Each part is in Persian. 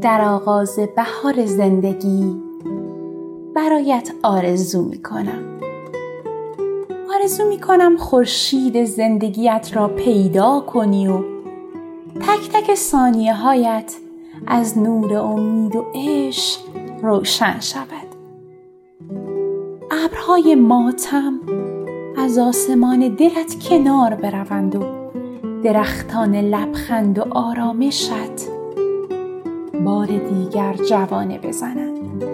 در آغاز بهار زندگی برایت آرزو می کنم آرزو می کنم خورشید زندگیت را پیدا کنی و تک تک ثانیه هایت از نور امید و عشق روشن شود. ابرهای ماتم از آسمان دلت کنار بروند و درختان لبخند و آرامشت بار دیگر جوانه بزنند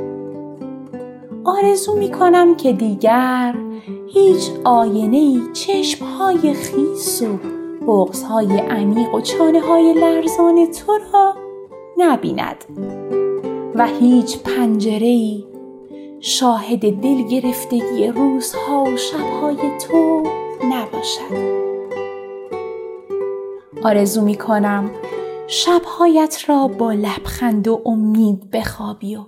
آرزو می کنم که دیگر هیچ آینه ای چشم های خیس و بغز های عمیق و چانه های لرزان تو را نبیند و هیچ پنجره ای شاهد دل گرفتگی روزها و شبهای تو نباشد. آرزو می کنم شبهایت را با لبخند و امید بخوابی و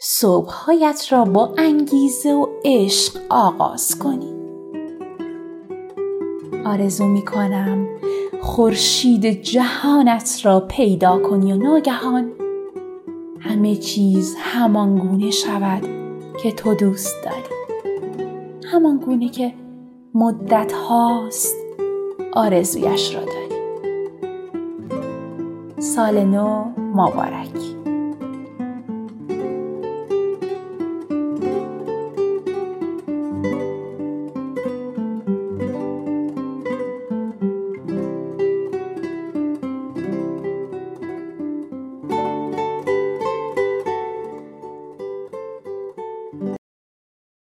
صبحهایت را با انگیزه و عشق آغاز کنی. آرزو می کنم خورشید جهانت را پیدا کنی و ناگهان همه چیز همان گونه شود که تو دوست داری. همان گونه که مدت هاست آرزویش را داری. سال نو مبارک.